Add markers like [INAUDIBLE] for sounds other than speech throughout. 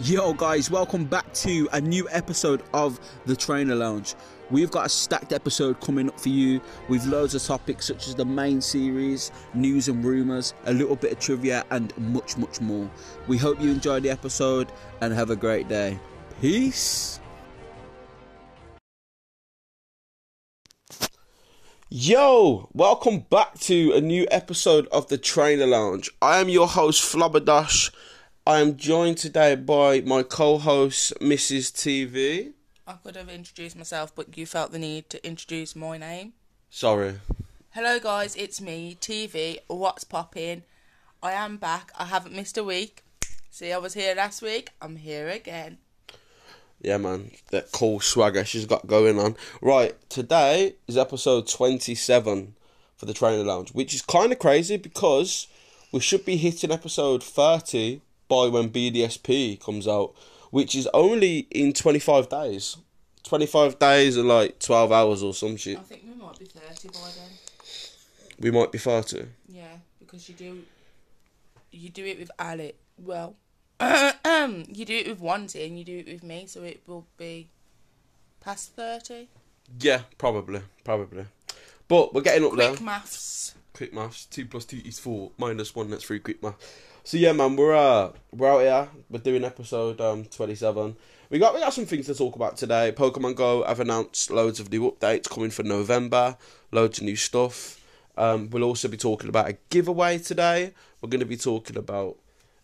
Yo, guys, welcome back to a new episode of the Trainer Lounge. We've got a stacked episode coming up for you with loads of topics such as the main series, news and rumours, a little bit of trivia, and much, much more. We hope you enjoy the episode and have a great day. Peace. Yo, welcome back to a new episode of the Trainer Lounge. I am your host, Flabberdash. I am joined today by my co host, Mrs. TV. I could have introduced myself, but you felt the need to introduce my name. Sorry. Hello, guys, it's me, TV. What's popping? I am back. I haven't missed a week. See, I was here last week. I'm here again. Yeah, man, that cool swagger she's got going on. Right, today is episode 27 for the Trainer Lounge, which is kind of crazy because we should be hitting episode 30 by when BDSP comes out, which is only in 25 days. 25 days and like 12 hours or some shit. I think we might be 30 by then. We might be 30. Yeah, because you do you do it with Ali. Well, [CLEARS THROAT] you do it with Wanty and you do it with me, so it will be past 30. Yeah, probably, probably. But we're getting up Quick there. maths. Quick maths. Two plus two is four. Minus one. That's three. Quick math. So yeah, man, we're uh we're out here. We're doing episode um twenty seven. We got we got some things to talk about today. Pokemon Go have announced loads of new updates coming for November. Loads of new stuff. Um, we'll also be talking about a giveaway today. We're going to be talking about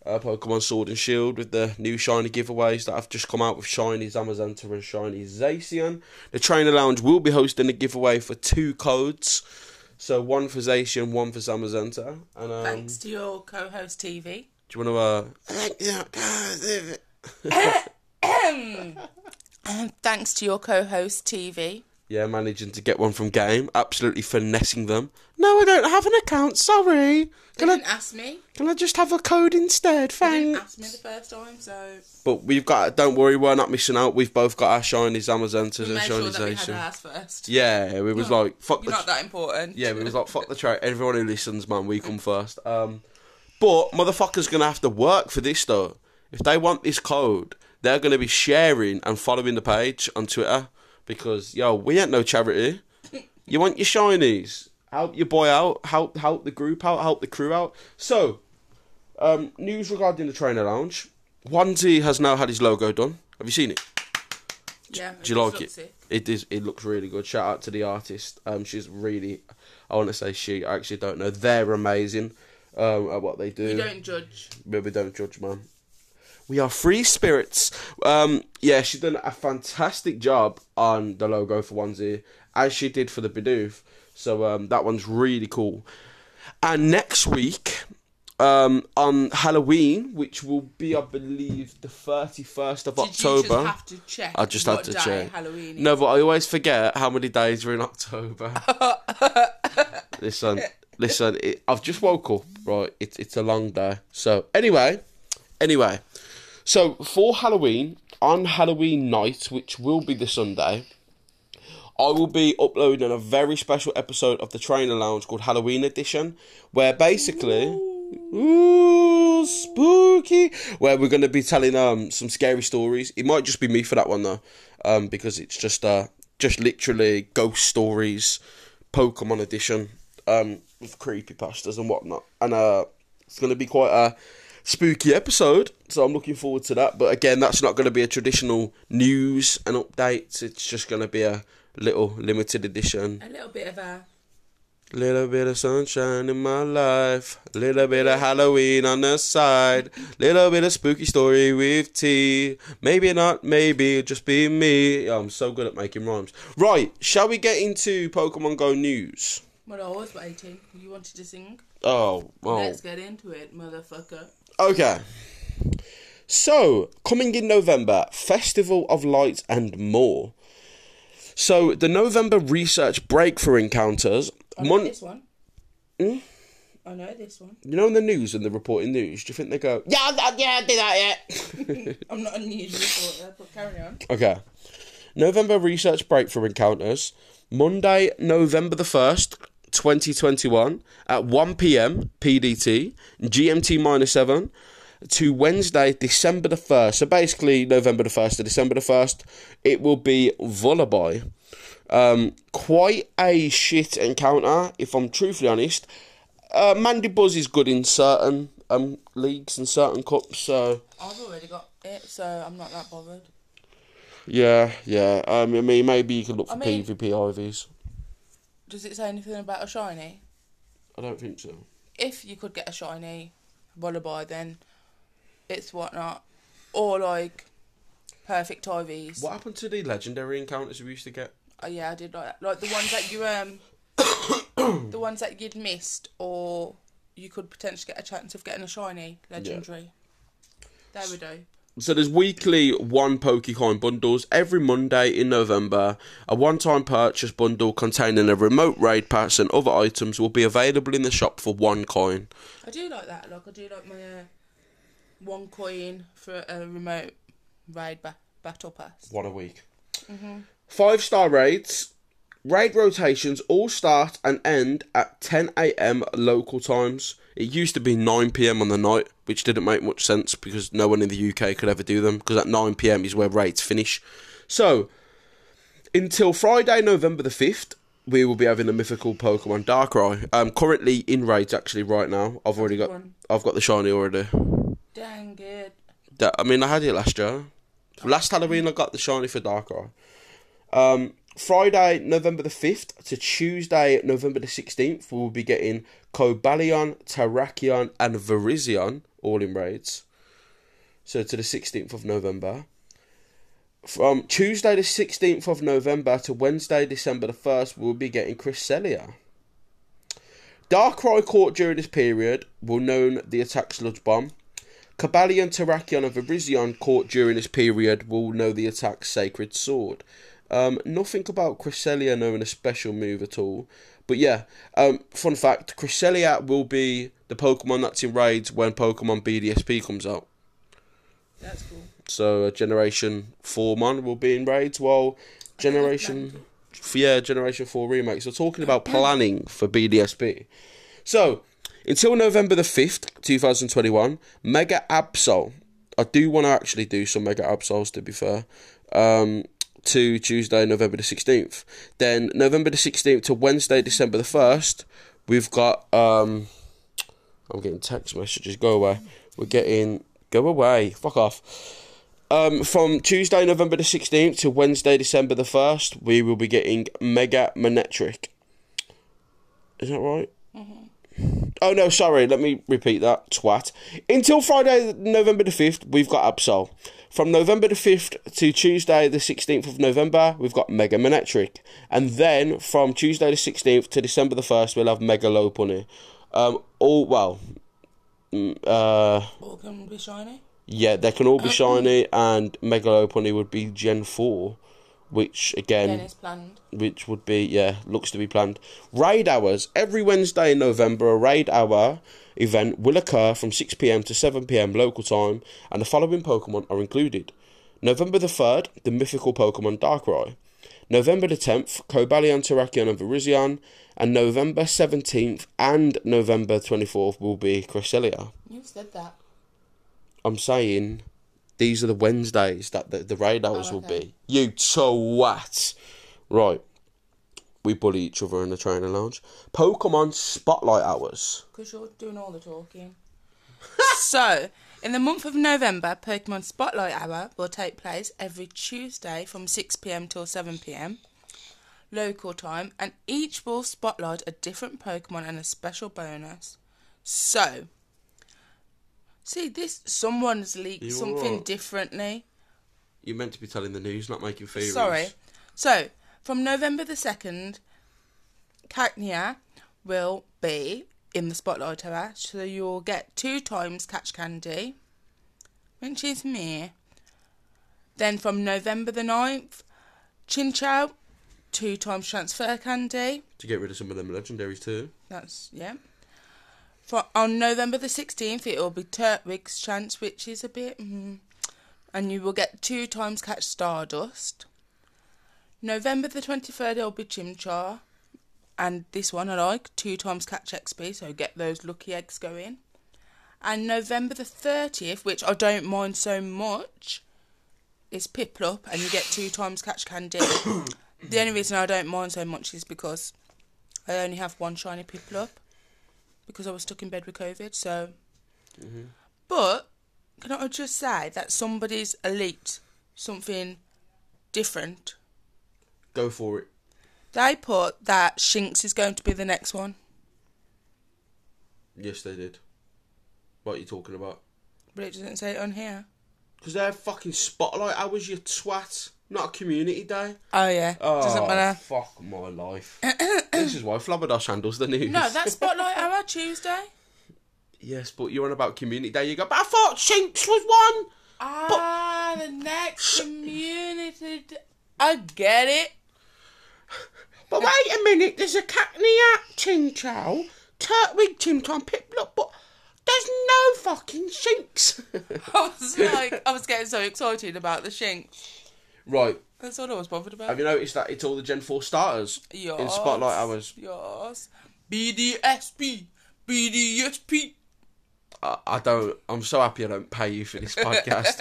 uh, Pokemon Sword and Shield with the new shiny giveaways that have just come out with shiny Zamazenta and shiny Zacian. The Trainer Lounge will be hosting a giveaway for two codes. So one for Zacian, one for Zamazenta. And um, Thanks to your co-host TV. do you want to? Uh, Um, [LAUGHS] [LAUGHS] thanks to your co-host TV. Yeah, managing to get one from Game, absolutely finessing them. No, I don't have an account. Sorry. Can I? didn't ask me. Can I just have a code instead? They didn't Thanks. ask me the first time, so But we've got. Don't worry, we're not missing out. We've both got our shiny Zamazentas we and made sure that we had ours first. Yeah, it was like fuck You're the. not that important. Yeah, we was like fuck the track. Everyone who listens, man, we come first. Um, but motherfuckers gonna have to work for this though. If they want this code, they're gonna be sharing and following the page on Twitter because yo, we ain't no charity. You want your shinies? Help your boy out. Help help the group out. Help the crew out. So, um, news regarding the trainer lounge. Onesie has now had his logo done. Have you seen it? Yeah. Do you like looks it? It is. It looks really good. Shout out to the artist. Um, she's really. I want to say she. I actually don't know. They're amazing. Um, at what they do. You don't judge. But we don't judge, man. We are free spirits. Um, yeah, she's done a fantastic job on the logo for Onesie, as she did for the Bidoof. So um, that one's really cool. And next week, um, on Halloween, which will be, I believe, the thirty first of Did October. you just have to check? I just had to check. Halloween. Is? No, but I always forget how many days are in October. [LAUGHS] listen, listen. It, I've just woke up. Right, it's it's a long day. So anyway, anyway, so for Halloween on Halloween night, which will be the Sunday, I will be uploading a very special episode of the Trainer Lounge called Halloween Edition, where basically. Ooh, spooky! Where we're going to be telling um some scary stories. It might just be me for that one though, um because it's just uh just literally ghost stories, Pokemon edition, um with creepy pastas and whatnot, and uh it's going to be quite a spooky episode. So I'm looking forward to that. But again, that's not going to be a traditional news and updates. It's just going to be a little limited edition. A little bit of a. Little bit of sunshine in my life, little bit of Halloween on the side, little bit of spooky story with tea. Maybe not, maybe it'll just be me. Oh, I'm so good at making rhymes. Right, shall we get into Pokemon Go news? Well, I was waiting. You wanted to sing? Oh, well. Let's get into it, motherfucker. Okay. So, coming in November, Festival of Light and more. So, the November research breakthrough encounters. I know Mon- this one. Hmm? I know this one. you know, in the news and the reporting news, do you think they go, yeah, yeah, I did that, yeah? [LAUGHS] I'm not a news reporter, but carry on. Okay. November research breakthrough encounters. Monday, November the 1st, 2021, at 1 pm PDT, GMT minus 7. to Wednesday, December the 1st. So basically, November the 1st to December the 1st, it will be Vullaby. Um, quite a shit encounter, if I'm truthfully honest. Uh, Mandibuzz is good in certain um, leagues and certain cups, so I've already got it, so I'm not that bothered. yeah, yeah. Um, I mean, maybe you can look for I mean- PvP IVs. Does it say anything about a shiny? I don't think so. If you could get a shiny Vullaby, then it's whatnot. Or like perfect IVs. What happened to the legendary encounters we used to get? Oh yeah, I did like that. Like the ones that you um, [COUGHS] the ones that you'd missed, or you could potentially get a chance of getting a shiny legendary. There we go. So there's weekly one Pokecoin bundles every Monday in November. A one-time purchase bundle containing a remote raid pass and other items will be available in the shop for one coin. I do like that. Like I do like my uh, one coin for a remote raid ba- battle pass. What a week. Five-star raids. Raid rotations all start and end at 10 a.m. local times. It used to be 9 p.m. on the night, which didn't make much sense because no one in the UK could ever do them because at 9 p.m. is where raids finish. So, until Friday, November the 5th, we will be having the mythical Pokemon Darkrai. Um, currently in raids actually right now. I've already got One. I've got the shiny already. Dang it. I mean, I had it last year. Last Halloween, I got the shiny for Darkrai. Um, Friday, November the 5th to Tuesday, November the 16th, we will be getting Cobalion, Terrakion, and Virizion all in raids. So to the 16th of November. From Tuesday the 16th of November to Wednesday, December the 1st, we'll be getting Cresselia. Darkrai caught during this period will known the attack Sludge Bomb. Cobalion, Terrakion, and Virizion caught during this period will know the attack Sacred Sword. Um, nothing about Cresselia knowing a special move at all. But yeah, um, fun fact Cresselia will be the Pokemon that's in raids when Pokemon BDSP comes out. That's cool. So uh, Generation 4 Mon will be in raids while Generation yeah, Generation 4 remake. So talking about planning for BDSP. So, until November the 5th, 2021, Mega Absol. I do want to actually do some Mega Absols to be fair. Um, to Tuesday, November the 16th. Then November the 16th to Wednesday, December the 1st, we've got um I'm getting text messages, go away. We're getting go away. Fuck off. Um, from Tuesday, November the 16th to Wednesday, December the 1st, we will be getting Mega Manetric. Is that right? Oh no, sorry, let me repeat that. Twat. Until Friday, November the 5th, we've got Absol. From November the 5th to Tuesday, the 16th of November, we've got Mega Manetric. And then from Tuesday the 16th to December the 1st, we'll have Mega Lopunny. Um, all, well, mm, uh, All can be shiny. yeah, they can all be shiny, and Mega Lopunny would be Gen 4, which again Then it's planned. which would be yeah looks to be planned raid hours every wednesday in november a raid hour event will occur from 6pm to 7pm local time and the following pokemon are included. November the 3rd the mythical pokemon darkrai. November the 10th cobalion terrakion and virizion. And november 17th and november 24th will be cresselia. You've said that. i'm saying these are the wednesdays that the, the raid hours oh, will okay. be you twat. Right we bully each other in the training lounge. Pokemon Spotlight Hours. Because you're doing all the talking. [LAUGHS] so, in the month of November, Pokemon Spotlight Hour will take place every Tuesday from 6pm till 7pm local time, and each will spotlight a different Pokemon and a special bonus. So, see, this someone's leaked You something differently. You're meant to be telling the news, not making theories. Sorry. So, from November the 2nd, Cacnea will be in the Spotlight Hour, so you'll get two times Catch Candy, which is me. Then from November the 9th, Chinchou, two times Transfer Candy. To get rid of some of them legendaries too. That's, yeah. For, on November the 16th, it will be Turtwig's chance, which is a bit. Mm, and you will get two times Catch Stardust. November the 23rd, it'll be Chimchar. And this one I like, two times Catch XP, so get those lucky eggs going. And November the 30th, which I don't mind so much, is Piplup, and you get two times catch candy. [COUGHS] the only reason I don't mind so much is because I only have one shiny Piplup because I was stuck in bed with COVID. So, mm-hmm. but can I just say that somebody's elite something different? Go for it. They put that Shinx is going to be the next one, Yes, they did. What are you talking about? but it doesn't say it on here. Because they're fucking spotlight hours, you twat. Not a community day. Oh yeah, Oh, doesn't matter. fuck my life. [COUGHS] this is why Flabberdash handles the news. No, that's Spotlight Hour Tuesday. Yes, but you're on about community day. You go, but I thought Shinx was one. Ah, the next community. I get it. But wait a minute, there's a Cacnea Chinchou, Turtwig Tim Tom Piplup, but there's no fucking Shinx. [LAUGHS] I was like, I was getting so excited about the Shinx. right, That's all I was bothered about. have you noticed that it's all the Gen 4 starters Yes. in Spotlight Hours? Yes. BDSP. BDSP. I, I don't, I'm so happy I don't pay you for this podcast.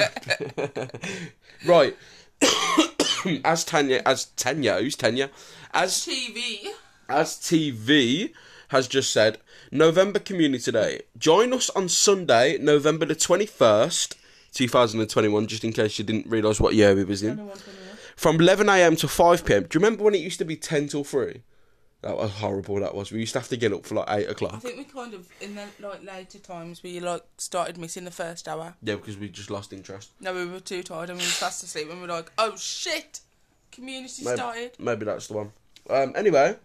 [LAUGHS] right. [COUGHS] as Tanya, as Tanya, who's Tanya? As TV. as TV has just said, November Community Day. Join us on Sunday, November the 21st, 2021, just in case you didn't realise what year we was in. From 11am to 5pm. Do you remember when it used to be 10 till 3? That was horrible, that was. We used to have to get up for like 8 o'clock. I think we kind of, in the like later times, we like started missing the first hour. Yeah, because we just lost interest. No, we were too tired and we were fast asleep and we were like, oh shit, community Maybe, started. maybe that's the one. Um, anyway,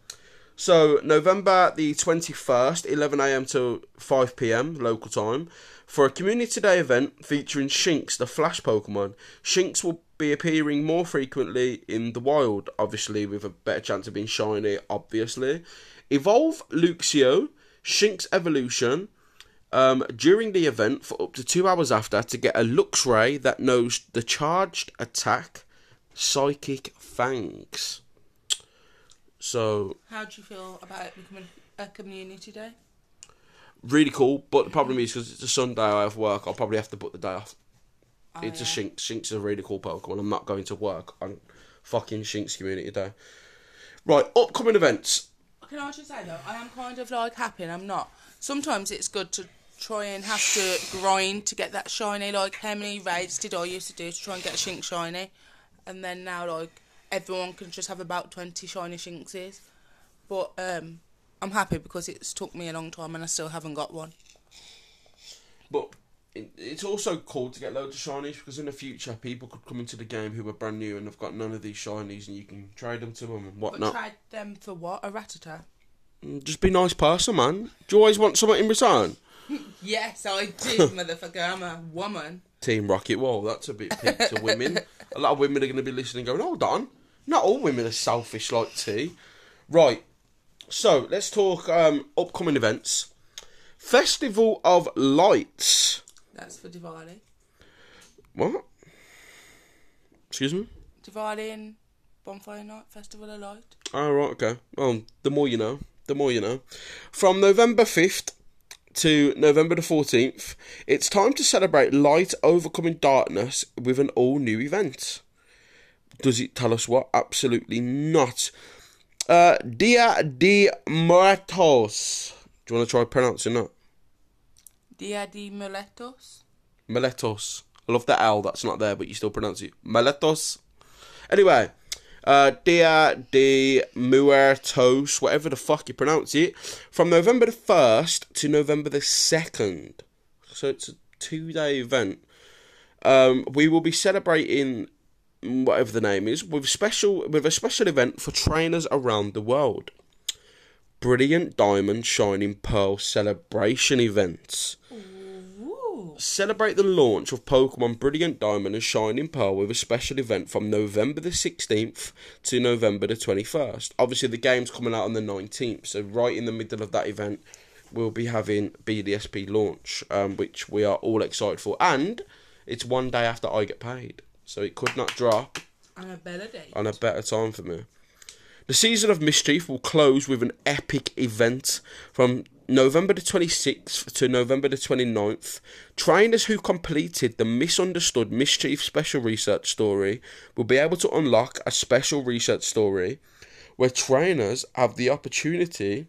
so November the 21st, 11am to 5pm local time, for a Community Day event featuring Shinx, the Flash Pokemon. Shinx will be appearing more frequently in the wild, obviously, with a better chance of being shiny, obviously. Evolve Luxio, Shinx Evolution, um, during the event for up to two hours after to get a Luxray that knows the charged attack Psychic Fangs. So, How do you feel about it becoming a community day? really cool, but the problem is because it's a Sunday I have work, I'll probably have to put the day off. Oh, it's a yeah. Shinx. Shinx is a really cool Pokemon. I'm not going to work on fucking Shinx Community Day. Right, upcoming events. Can I just say though, I am kind of like happy and I'm not. Sometimes it's good to try and have to grind to get that shiny. Like how many raids did I used to do to try and get a Shink shiny, and then now like everyone can just have about twenty shiny Shinxes. But um, I'm happy because it's took me a long time and I still haven't got one. But it, it's also cool to get loads of shinies because in the future people could come into the game who are brand new and have got none of these shinies and you can trade them to them and But whatnot. tried them for what? A Rattata? Mm, Just be a nice person, man. Do you always want something in return? [LAUGHS] Yes, I do, [LAUGHS] motherfucker. I'm a woman. Team Rocket, whoa, that's a bit peak to women. A lot of women are going to be listening going, hold on, not all women are selfish like T. Right, so let's talk um, upcoming events. Festival of Lights. That's for Diwali. What? Excuse me? Diwali and Bonfire Night, Festival of Light. Oh, right, okay. Well, the more you know, the more you know. From November 5th to November the 14th, it's time to celebrate light overcoming darkness with an all new event. Does it tell us what? Absolutely not. Uh, Dia de Muertos. Do you want to try pronouncing that? Dia de Muletos. Meletos. I love the L that's not there, but you still pronounce it Meletos. Anyway, uh, Dia de Muertos, whatever the fuck you pronounce it, from November the 1st to November the 2nd. So it's a two day event. Um, we will be celebrating whatever the name is with special with a special event for trainers around the world. Brilliant Diamond Shining Pearl celebration events. Celebrate the launch of Pokemon Brilliant Diamond and Shining Pearl with a special event from November the 16th to November the 21st. Obviously, the game's coming out on the 19th, so right in the middle of that event, we'll be having BDSP launch, um, which we are all excited for. And it's one day after I get paid, so it could not drop On a better day. on a better time for me. The season of mischief will close with an epic event from November the 26th to November the 29th, trainers who completed the Misunderstood Mischief Special Research Story will be able to unlock a special research story where trainers have the opportunity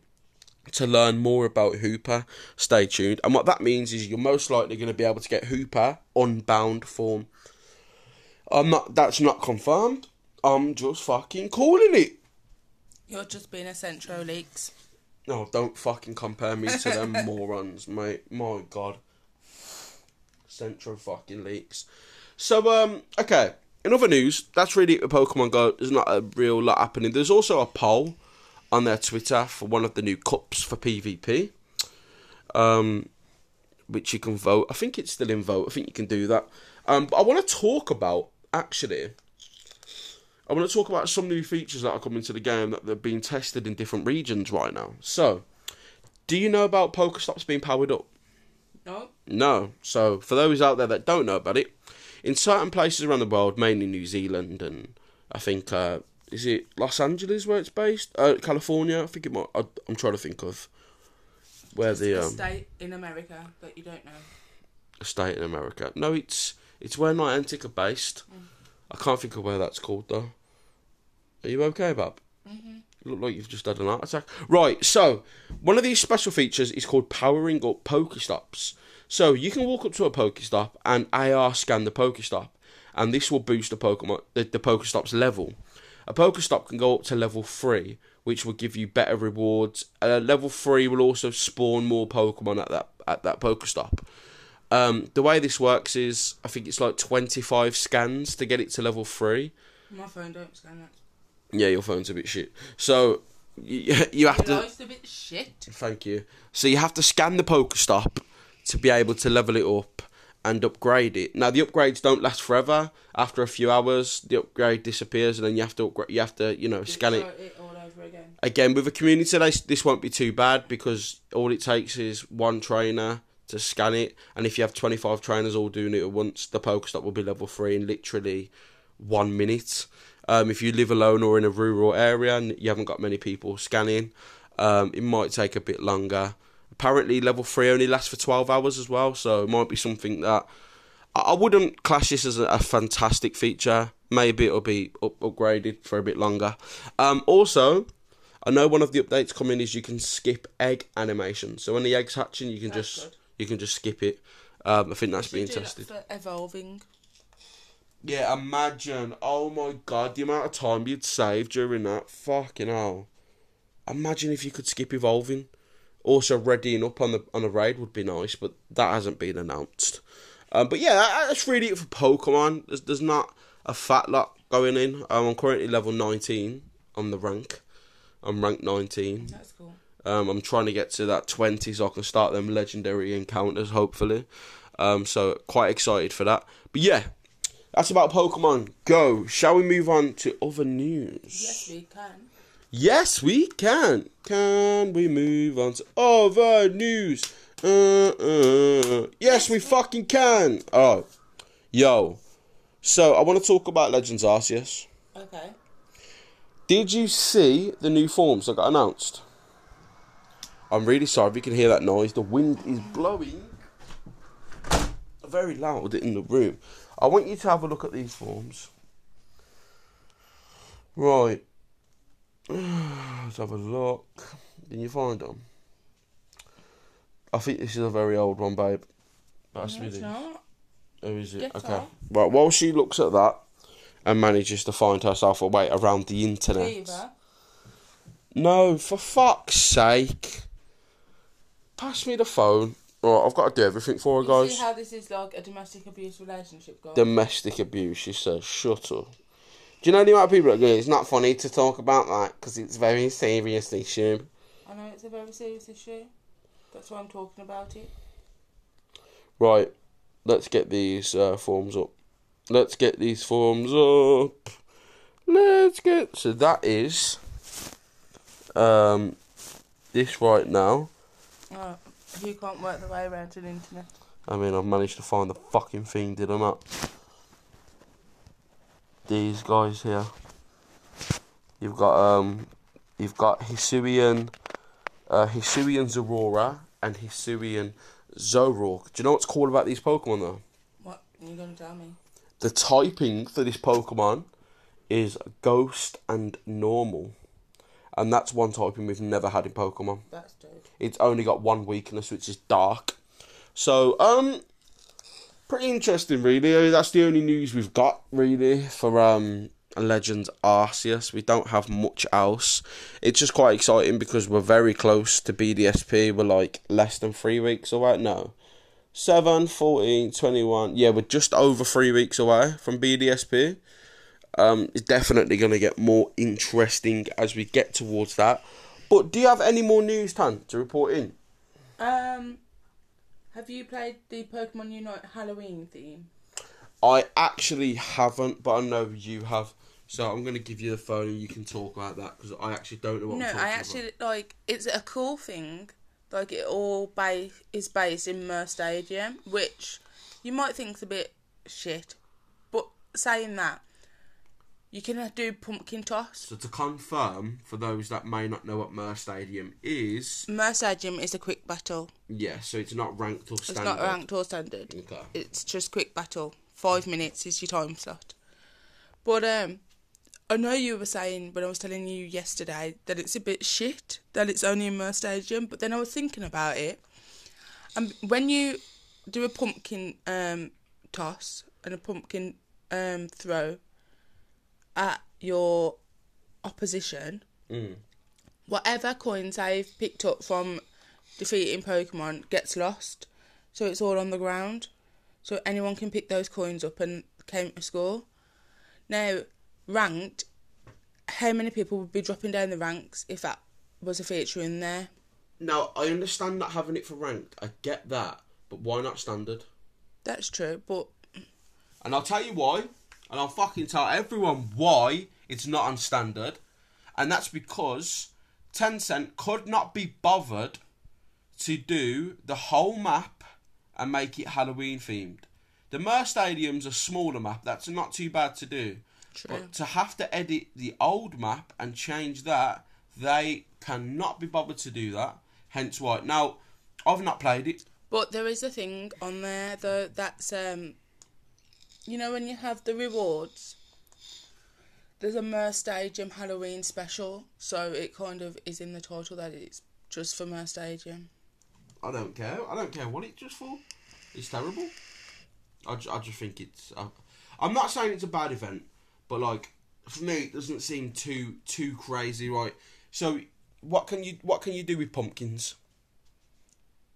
to learn more about Hoopa. Stay tuned. And what that means is you're most likely going to be able to get Hoopa unbound form. I'm not. That's not confirmed. I'm just fucking calling it. You're just being a Centro Leaks. No, don't fucking compare me to them [LAUGHS] morons, mate. My god. Central fucking leaks. So, um, okay. In other news, that's really it with Pokemon Go. There's not a real lot happening. There's also a poll on their Twitter for one of the new cups for PvP. Um, which you can vote. I think it's still in vote. I think you can do that. Um, but I want to talk about actually. I want to talk about some new features that are coming to the game that they're being tested in different regions right now. So, do you know about Pokestops being powered up? No. No. So, for those out there that don't know about it, in certain places around the world, mainly New Zealand and I think uh, is it Los Angeles where it's based? Uh, California, I think it might. I, I'm trying to think of where It's the a um, state in America that you don't know. A state in America. No, it's it's where Niantic are based. I can't think of where that's called though. Are you okay, bub? Mm-hmm. Look like you've just had an heart attack. Right, so one of these special features is called powering up Pokestops. So you can walk up to a Pokestop and AR scan the Pokestop, and this will boost the Pokemon the, the Pokestop's level. A Pokestop can go up to level three, which will give you better rewards. Uh, level three will also spawn more Pokemon at that at that Pokestop. Um, the way this works is, I think it's like twenty five scans to get it to level three. My phone don't scan that. Yeah, your phone's a bit shit. So you, [LAUGHS] you have Your to. life's a bit shit. Thank you. So you have to scan the Pokestop to be able to level it up and upgrade it. Now the upgrades don't last forever. After a few hours, the upgrade disappears, and then you have to upgrade. You have to, you know, scan it all over again. again with a community. This this won't be too bad because all it takes is one trainer to scan it, and if you have twenty five trainers all doing it at once, the Pokestop will be level three in literally one minute. Um, if you live alone or in a rural area and you haven't got many people scanning, um, it might take a bit longer. Apparently, level three only lasts for twelve hours as well, so it might be something that I wouldn't class this as a, a fantastic feature. Maybe it'll be up, upgraded for a bit longer. Um, also, I know one of the updates coming is you can skip egg animation. So when the egg's hatching, you can That's just good. you can just skip it. Um, I think that's being do that tested. for evolving. Yeah, imagine. Oh my god, the amount of time you'd save during that. Fucking hell. Imagine if you could skip evolving. Also, readying up on the on a raid would be nice, but that hasn't been announced. Um, but yeah, that, that's really it for Pokemon. There's, there's not a fat lot going in. Um, I'm currently level 19 on the rank. I'm ranked 19. That's cool. Um, I'm trying to get to that 20 so I can start them legendary encounters, hopefully. Um, so, quite excited for that. But yeah, that's about Pokemon Go. Shall we move on to other news? Yes, we can. Yes, we can. Can we move on to other news? Uh, uh, yes, we fucking can. Oh, yo. So, I want to talk about Legends Arceus. Okay. Did you see the new forms that got announced? I'm really sorry if you can hear that noise. The wind is blowing very loud in the room. I want you to have a look at these forms. Right. [SIGHS] Let's have a look. Can you find them? I think this is a very old one, babe. That's No, me. it's not. Oh, is it? Get okay. off. Right, while she looks at that and manages to find herself a way around the internet. Either. No, for fuck's sake. Pass me the phone. Right, I've got to do everything for her, You guys. see how this is like a domestic abuse relationship, guys? Domestic abuse, she says. Shut up. Do you know the amount of people that go, it's not funny to talk about that because it's a very serious issue? I know it's a very serious issue. That's why I'm talking about it. Right, let's get these uh, forms up. Let's get these forms up. Let's get. So that is. Um, this right now. Oh, you can't work the way around to the internet. I mean, I've managed to find the fucking thing, did I not? These guys here. You've got um, you've got Hisuian, uh, Hisuian Zorua, and Hisuian Zoroark. Do you know what's cool about these Pokemon though? What are you gonna tell me? The typing for this Pokemon is Ghost and Normal. And that's one typing we've never had in Pokemon. That's dope. It's only got one weakness, which is dark. So, um, pretty interesting, really. That's the only news we've got, really, for um Legends Arceus. We don't have much else. It's just quite exciting because we're very close to BDSP. We're like less than three weeks away. No. 7, 14, 21. Yeah, we're just over three weeks away from BDSP. Um, it's definitely going to get more interesting as we get towards that. But do you have any more news, Tan, to report in? Um, have you played the Pokemon Unite Halloween theme? I actually haven't, but I know you have. So I'm going to give you the phone and you can talk about that because I actually don't know what No, I'm talking I actually like. It's a cool thing. Like it all ba- is based in Mer Stadium, which you might think's a bit shit, but saying that, you can uh, do pumpkin toss. So to confirm, for those that may not know what Mer Stadium is, Mer Stadium is a quick battle. yeah, so it's not ranked or standard. It's not ranked or standard. Okay. It's just quick battle. Five minutes is your time slot. But um, I know you were saying when I was telling you yesterday that it's a bit shit that it's only in Mer Stadium, but then I was thinking about it. And when you do a pumpkin um, toss and a pumpkin um, throw at your opposition, Mm. whatever coins they've picked up from defeating Pokemon gets lost. So it's all on the ground. So anyone can pick those coins up and count a score. Now, ranked, how many people would be dropping down the ranks if that was a feature in there? Now I understand not having it for ranked. I get that, but why not standard? That's true, but And I'll tell you why. And I'll fucking tell everyone why it's not on standard. And that's because Tencent could not be bothered to do the whole map and make it Halloween themed. The Mer Stadium's a smaller map, that's not too bad to do. True. But to have to edit the old map and change that, they cannot be bothered to do that. Hence why. Now, I've not played it. but there is a thing on there though that's um, you know when you have the rewards. There's a Mer Stadium Halloween special, so it kind of is in the title that it's just for Mer Stadium. I don't care. I don't care what it's just for. It's terrible. I, ju- I just think it's. Uh, I'm not saying it's a bad event, but like for me, it doesn't seem too too crazy, right? So what can you what can you do with pumpkins?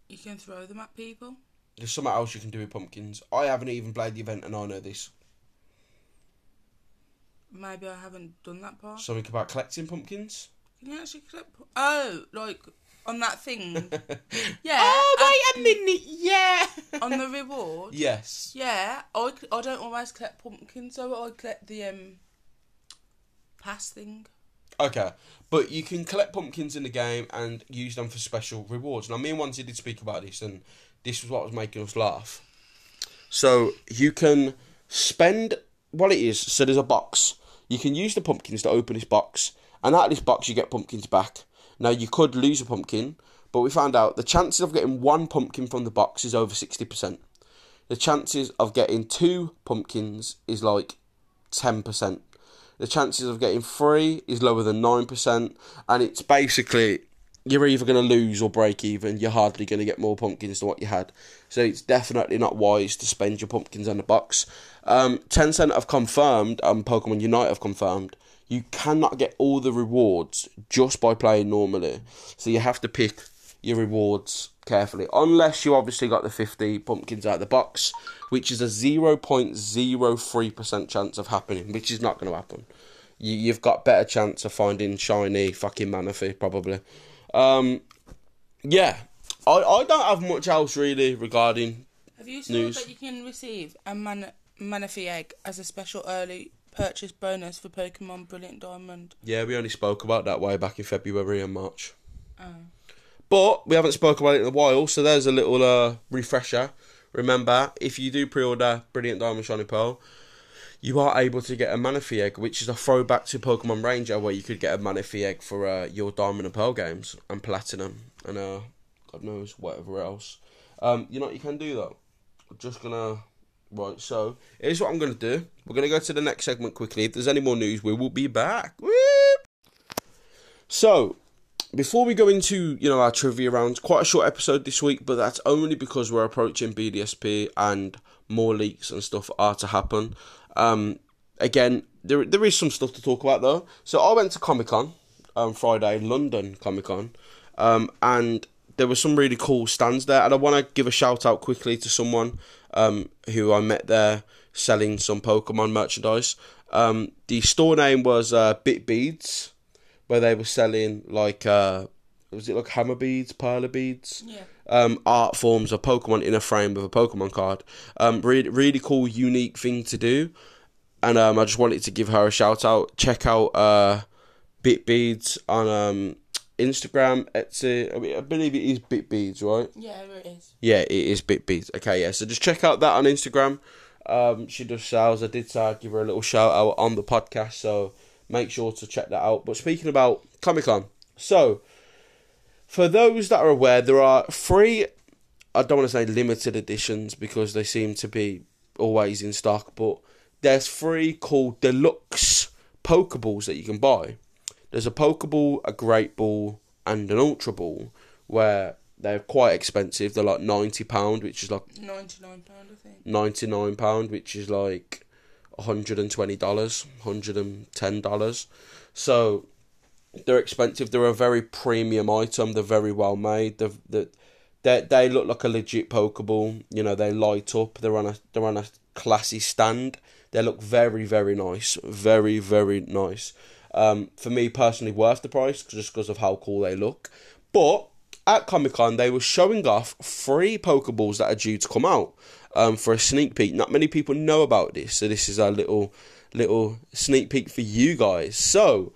You can throw them at people. There's something else you can do with pumpkins. I haven't even played the event, and I know this. Maybe I haven't done that part. Something about collecting pumpkins. Can you actually clip? Oh, like on that thing. [LAUGHS] Yeah. Oh wait a minute, yeah. on the [LAUGHS] reward. yes. Yeah, I, I don't always collect pumpkins, so I collect the um pass thing. Okay, but you can collect pumpkins in the game and use them for special rewards. Now, me and Wanty did speak about this, and this was what was making us laugh. So you can spend what it is. So there's a box. You can use the pumpkins to open this box, and out of this box you get pumpkins back. Now you could lose a pumpkin, but we found out the chances of getting one pumpkin from the box is over sixty percent. The chances of getting two pumpkins is like ten percent. The chances of getting three is lower than nine percent, and it's basically you're either going to lose or break even. You're hardly going to get more pumpkins than what you had, so it's definitely not wise to spend your pumpkins on the box. Um, Tencent have confirmed, and Pokemon Unite have confirmed, you cannot get all the rewards just by playing normally. So you have to pick your rewards carefully, unless you obviously got the 50 pumpkins out of the box, which is a 0.03% chance of happening, which is not going to happen. You, you've got better chance of finding shiny fucking Manaphy, probably. Um, yeah, I, I don't have much else really regarding. Have you saw News. that you can receive a man- Manaphy egg as a special early purchase bonus for Pokemon Brilliant Diamond? Yeah, we only spoke about that way back in February and March. Oh. But we haven't spoke about it in a while, so there's a little uh, refresher. Remember, if you do pre-order Brilliant Diamond Shiny Pearl, you are able to get a Manaphy egg, which is a throwback to Pokemon Ranger, where you could get a Manaphy egg for uh, your Diamond and Pearl games and Platinum and uh, God knows whatever else. Um, you know what you can do though. I'm just gonna right. So here's what I'm gonna do. We're gonna go to the next segment quickly. If there's any more news, we will be back. So before we go into you know our trivia rounds, quite a short episode this week, but that's only because we're approaching BDSP and more leaks and stuff are to happen. Um, again, there there is some stuff to talk about though. So I went to Comic Con um, Friday, London Comic Con, um, and there were some really cool stands there. And I want to give a shout out quickly to someone um, who I met there selling some Pokemon merchandise. Um, the store name was uh, Bit Beads, where they were selling like uh, was it like Hama beads, perler beads? Yeah. um, art forms of Pokemon in a frame with a Pokemon card. Um, really, really cool, unique thing to do. And um, I just wanted to give her a shout out. Check out uh, Bit Beads on um, Instagram. Etsy. I, mean, I believe it is Bit Beads, right? Yeah, it is. Yeah, it is Bit Beads. Okay, yeah. So just check out that on Instagram. Um, she does sales. I did say I'd give her a little shout out on the podcast. So make sure to check that out. But speaking about Comic Con, so for those that are aware, there are three. I don't want to say limited editions because they seem to be always in stock, but there's three called deluxe Pokeballs that you can buy. There's a Pokeball, a Great Ball, and an Ultra Ball, where they're quite expensive. They're like ninety pound, which is like Ninety-nine pound, I think. ninety nine pound, which is like hundred and twenty dollars, hundred and ten dollars. So they're expensive. They're a very premium item. They're very well made. They've, they they they look like a legit Pokeball. You know, they light up. They're on a they're on a classy stand. They look very very nice. Very very nice. Um, for me personally, worth the price just because of how cool they look. But at Comic Con, they were showing off three Pokeballs that are due to come out um, for a sneak peek. Not many people know about this, so this is a little little sneak peek for you guys. So,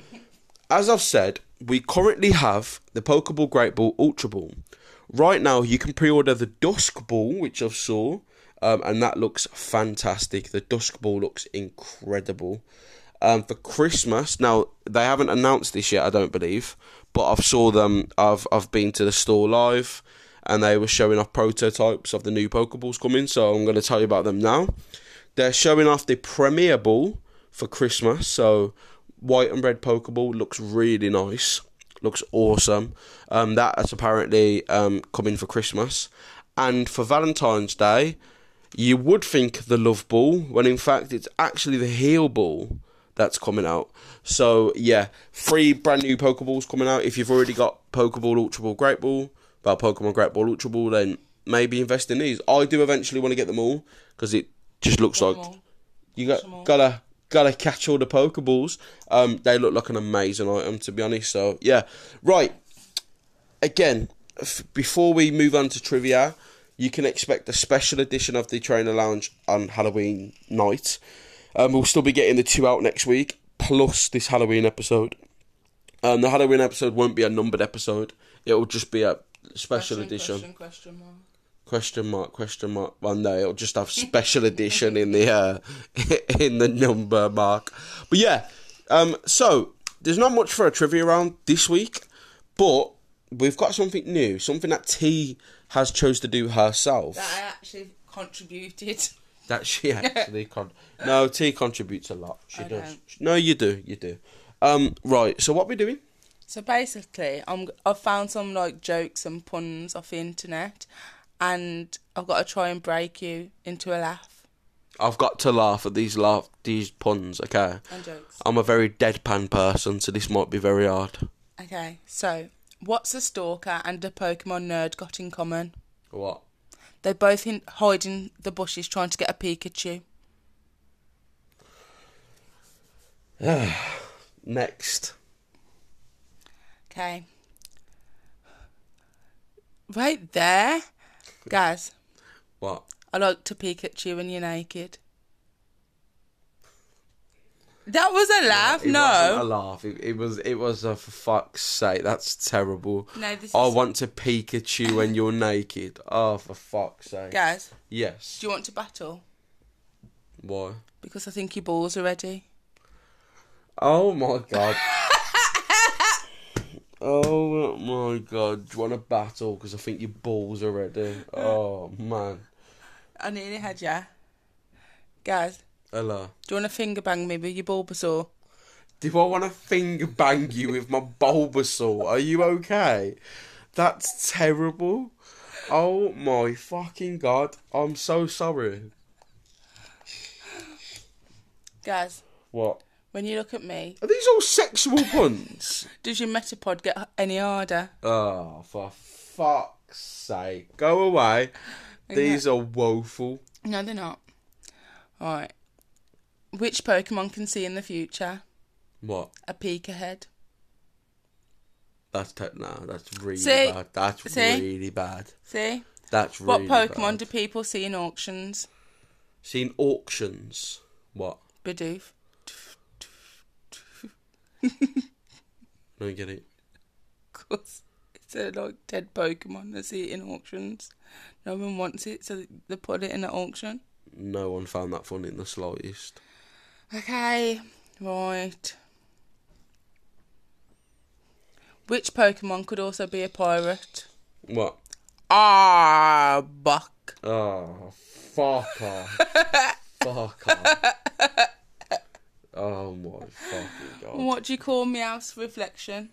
as I've said, we currently have the Pokeball Great Ball Ultra Ball. Right now, you can pre-order the Dusk Ball, which I've saw, um, and that looks fantastic. The Dusk Ball looks incredible. Um, for Christmas, now they haven't announced this yet, I don't believe, but I've saw them. I've I've been to the store live, and they were showing off prototypes of the new Pokeballs coming. So I'm going to tell you about them now. They're showing off the Premier Ball for Christmas. So white and red Pokeball looks really nice. Looks awesome. Um, that is apparently um, coming for Christmas. And for Valentine's Day, you would think the Love Ball, when in fact it's actually the Heal Ball that's coming out. So yeah, three brand new Pokeballs coming out. If you've already got Pokeball, Ultra Ball, Great Ball, well Pokemon Great Ball, Ultra Ball, then maybe invest in these. I do eventually want to get them all because it just looks like you got gotta gotta catch all the Pokeballs. Um, they look like an amazing item to be honest. So yeah, right. Again, f- before we move on to trivia, you can expect a special edition of the Trainer Lounge on Halloween night. Um, we'll still be getting the two out next week, plus this Halloween episode. Um, the Halloween episode won't be a numbered episode; it will just be a special Question, edition. Question, question mark. Question mark, question mark. One day it'll just have special edition in the uh, [LAUGHS] in the number mark. But yeah, um, so there's not much for a trivia round this week, but we've got something new, something that T has chose to do herself. That I actually contributed. [LAUGHS] That she [LAUGHS] actually con. No, T contributes a lot. She I does. don't. No, you do. You do. Um, right. So what we doing? So basically, I'm I've found some like jokes and puns off the internet, and I've got to try and break you into a laugh I've got to laugh at these laugh these puns. Okay. and jokes. I'm a very deadpan person, so this might be very hard. Okay, so what's a stalker and a Pokemon nerd got in common? What? They're both in, hide in the bushes trying to get a Pikachu. [SIGHS] Next. Okay. Right there, guys. What? I like to peek at you when you're naked. That was a laugh. It no. wasn't a laugh. It, it was. It was a for fuck's sake. That's terrible. No, this I is- want to peek at you when you're naked. Oh, for fuck's sake. Guys, Yes. do you want to battle? Why? Because I think your balls are ready. Oh my god. [LAUGHS] oh my god. Do you want a battle? Because I think your balls are ready. [LAUGHS] Oh man. I nearly had ya. Guys, Hello. do you want to finger bang me with your Bulbasaur? Do I want to finger bang you with my Bulbasaur? Are you okay? That's terrible. Oh my fucking god. I'm so sorry. Guys, What? When you look at me, Are these all sexual [LAUGHS] puns? does your Metapod get any harder? oh, for fuck's sake. Go away. These are woeful. No, they're not. Alright. Which Pokemon can see in the future? What? A peek ahead. That's te- no, that's really See? bad. That's See? really bad. See? That's What really Pokemon bad. do people see in auctions? Seen auctions. What? Bidoof. [LAUGHS] Don't get it. Cause it's a like dead Pokemon. They see it in auctions. No one wants it, so they put it in an auction. No one found that funny in the slightest. Okay, right. Which Pokemon could also be a pirate? What? Ah, Buck. Oh, fuck off. [LAUGHS] fuck off. Oh my fucking god. What do you call Meowth's reflection?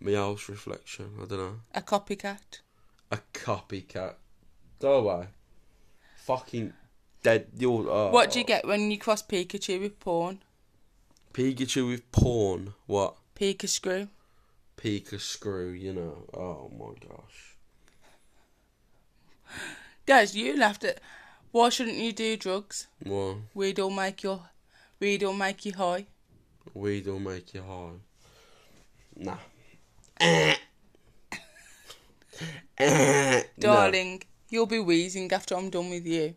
Meow's reflection. I don't know. A copycat. A copycat. Go away. Fucking dead. You're. Oh. What do you uh. get when you cross Pikachu with porn? Pikachu with porn. What? Pika screw. Pika screw. You know. Oh my gosh. Guys, you laughed at. Why shouldn't you do drugs? Well, Weed will make you. Weed will make you high. weed will make you high. Nah. [COUGHS] Darling, you'll be wheezing after I'm done with you.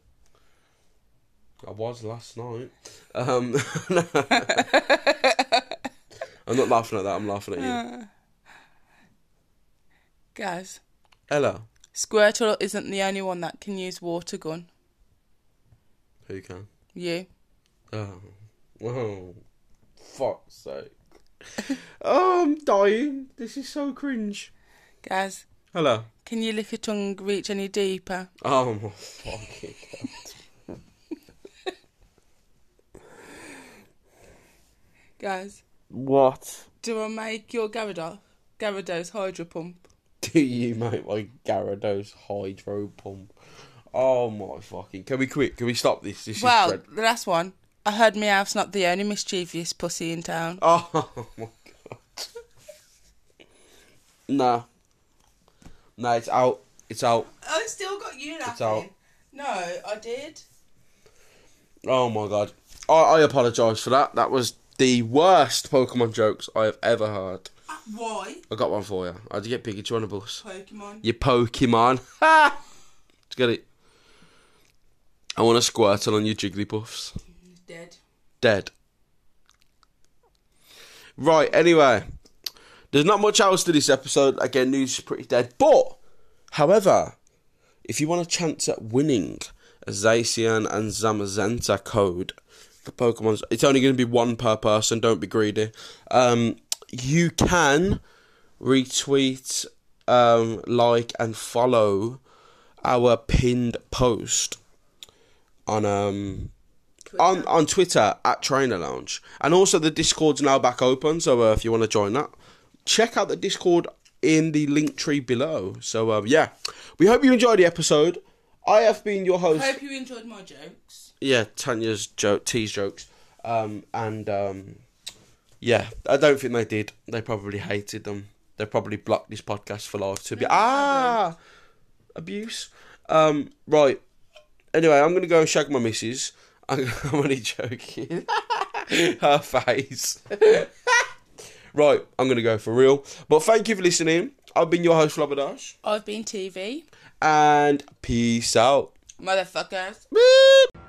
I was last night. Um, [LAUGHS] I'm not laughing at that. I'm laughing at you. [SIGHS] Guys, Ella, Squirtle isn't the only one that can use water gun. who can? You. Oh, oh, fuck's sake! oh, [LAUGHS] I'm dying. This is so cringe. Guys, Hello. can you lick your tongue reach any deeper? Oh my fucking [LAUGHS] god. Guys, What do I make your Gyarados, Gyarados hydro pump? [LAUGHS] do you make my Gyarados hydro pump? Oh my fucking! Can we quit? Can we stop this? This Well, is dread- the last one. I heard Meowth's not the only mischievous pussy in town. [LAUGHS] Oh my god. nah. Nah, it's out. It's out. Oh, I still got you laughing. It's out. No, I did. Oh my god. I, I apologise for that. That was the worst Pokemon jokes I have ever heard. Uh, why? I got one for you. How'd you get Pikachu on a bus? Pokemon. Your Pokemon. Ha! [LAUGHS] Let's get it. I want a Squirtle on your Jigglypuffs. Dead. Dead. Right, anyway. There's not much else to this episode. Again, news is pretty dead. But, however, if you want a chance at winning a Zacian and Zamazenta code for Pokemon's, it's only going to be one per person. Don't be greedy. Um, you can retweet, um, like, and follow our pinned post on um on on Twitter at Trainer Lounge, and also the Discord's now back open. So uh, if you want to join that, check out the Discord in the link tree below. So uh, yeah, we hope you enjoyed the episode. I have been your host. I Hope you enjoyed my jokes. Yeah, Tanya's joke, tease jokes, um, and um, yeah, I don't think they did. They probably hated them. They probably blocked this podcast for life to be ah abuse. Um, right. Anyway, I'm gonna go and shag my missus. I'm, [LAUGHS] I'm only joking. [LAUGHS] Her face. [LAUGHS] right, I'm gonna go for real. But thank you for listening. I've been your host, Robert Ash, I've been TV. and peace out. Motherfuckers. Beep.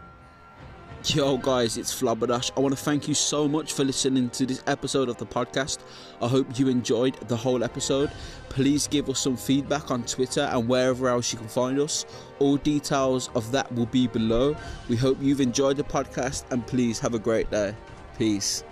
Yo, guys, it's Flabberdash. I want to thank you so much for listening to this episode of the podcast. I hope you enjoyed the whole episode. Please give us some feedback on Twitter and wherever else you can find us. All details of that will be below. We hope you've enjoyed the podcast and please have a great day. Peace.